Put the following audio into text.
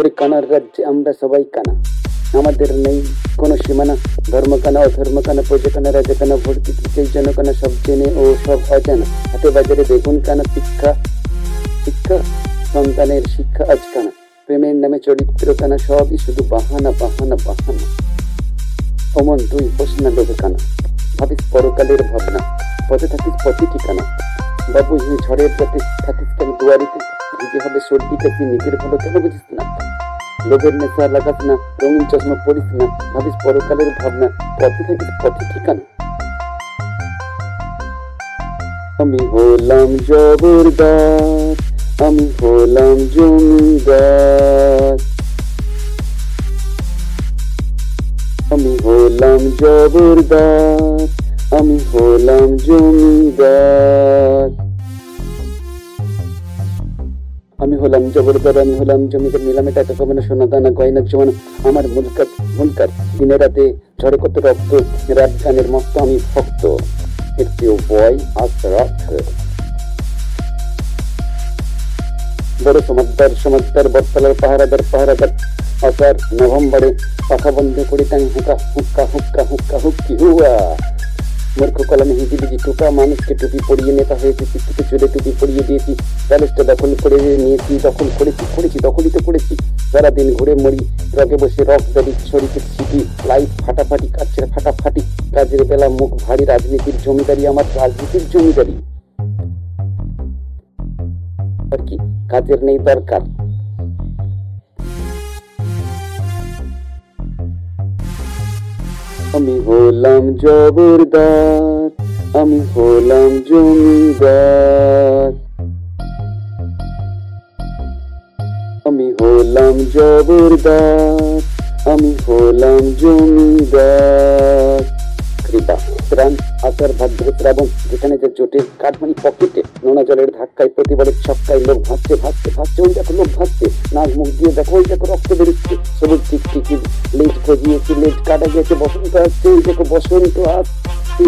ওরে কানার রাজ্যে আমরা সবাই কানা। আমাদের নেই কোনো সীমানা। ধর্ম কানা, অধর্ম কানা, প্রজা কানা, রাজা কানা ভর্তি সেই জন কানা সব জেনে ও সব অজানা। হাতে বাজারে বেগুন কানা, শিক্ষা শিক্ষা, সন্তানের শিক্ষা আজ কানা। প্রেমের নামে চরিত্র কানা, সবই শুধু বাহানা বাহানা বাহানা। অমন তুই হোস না লোভে কানা। ভাবিস পরকালের ভাবনা। পথে থাকিস পথে ঠিকানা। বাবু ঝড়ের রাতে থাকিস কেন দুয়ারিতে ভিজে হবে সর্দি কাশি নিজের ভালো কেন বুঝিস না? লোভের নেশা লাগাস না রঙিন চশমা পড়িস না, ভাবিস পরকালের ভাবনা, পথে থাকিস পথে ঠিকানা। আমি হলাম জবরদার, আমি হলাম জমিদার। আমি হলাম জবরদার, আমি হলাম জমিদার। আমি হলাম জবরদার আমি হলাম জমিদার নিলামে টাকা কমানো সোনা দানা গয়না জমানো আমার মুলকাত মুলকাত দিনে রাতে ঝড়ে কত রক্ত রাত গানের মস্ত আমি ভক্ত your boy, Asrak. বড় সমাজদার সমাজদার বটতলার পাহারাদার পাহারাদার আসার নভেম্বরে পাখা বন্ধ করে টাং হুকা হুক্কা হুক্কা হুক্কা হুক্কি হুয়া মূর্খ কলমে হিজি বিজি টুকা, মানুষকে টুপি পরিয়ে নেতা হয়েছে, শিক্ষিত চুলে টুপি পরিয়ে দিয়েছি, প্যালেসটা দখল করে নিয়েছি, দখল করেছি করেছি, দখলই তো করেছি। সারাদিন ঘুরে মরি, রগে বসে রক দাবি ছড়িতে ছিটি লাইফ ফাটাফাটি কাছের ফাটাফাটি, কাজের বেলা মুখ ভারী, রাজনীতির জমিদারি, আমার রাজনীতির জমিদারি। আর কি, কাজের নেই দরকার। আমি হলাম জবরদার আমি হলাম জমিদার। আমি হলাম জবরদার আমি হলাম জমিদার। কৃপা প্রাণ, আচার ভাদ্র এবং যেখানে যে জোটের কাঠমানি পকেটে নোনা জলের ধাক্কায় প্রতিবারের ছক্কায় লোক ভাসছে ভাসছে ভাসছে, ওই দেখো লোক ভাসছে। নাক, মুখ দিয়ে দেখো, ওই দেখো রক্ত বেরোচ্ছে। সবুজ টিকটিকি লেজ খজিয়েছে, লেজ কাটা গিয়েছে, বসন্ত আসছে, ওই দেখো বসন্ত আসছে।